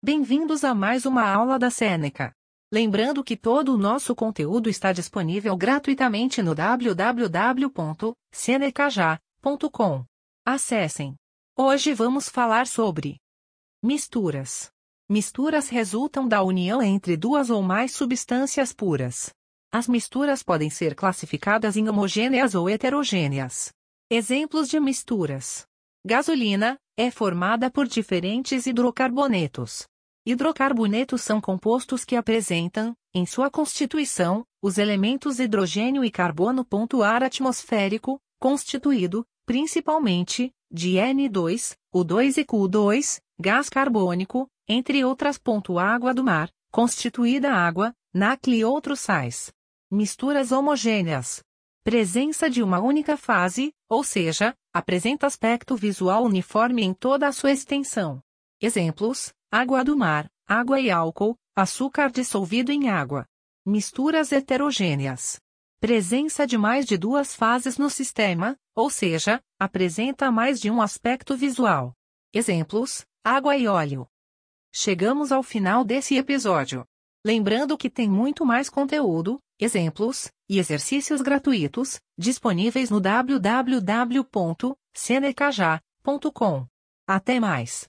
Bem-vindos a mais uma aula da Seneca. Lembrando que todo o nosso conteúdo está disponível gratuitamente no www.senecaja.com. Acessem. Hoje vamos falar sobre misturas. Misturas resultam da união entre duas ou mais substâncias puras. As misturas podem ser classificadas em homogêneas ou heterogêneas. Exemplos de misturas: gasolina é formada por diferentes hidrocarbonetos. Hidrocarbonetos são compostos que apresentam, em sua constituição, os elementos hidrogênio e carbono. Ar atmosférico, constituído, principalmente, de N2, O2 e Q2, gás carbônico, entre outras. Água do mar, constituída água, nácle e outros sais. Misturas homogêneas. Presença de uma única fase, ou seja, apresenta aspecto visual uniforme em toda a sua extensão. Exemplos: água do mar, água e álcool, açúcar dissolvido em água. Misturas heterogêneas. Presença de mais de duas fases no sistema, ou seja, apresenta mais de um aspecto visual. Exemplos: água e óleo. Chegamos ao final desse episódio. Lembrando que tem muito mais conteúdo, exemplos e exercícios gratuitos disponíveis no www.senecaja.com. Até mais!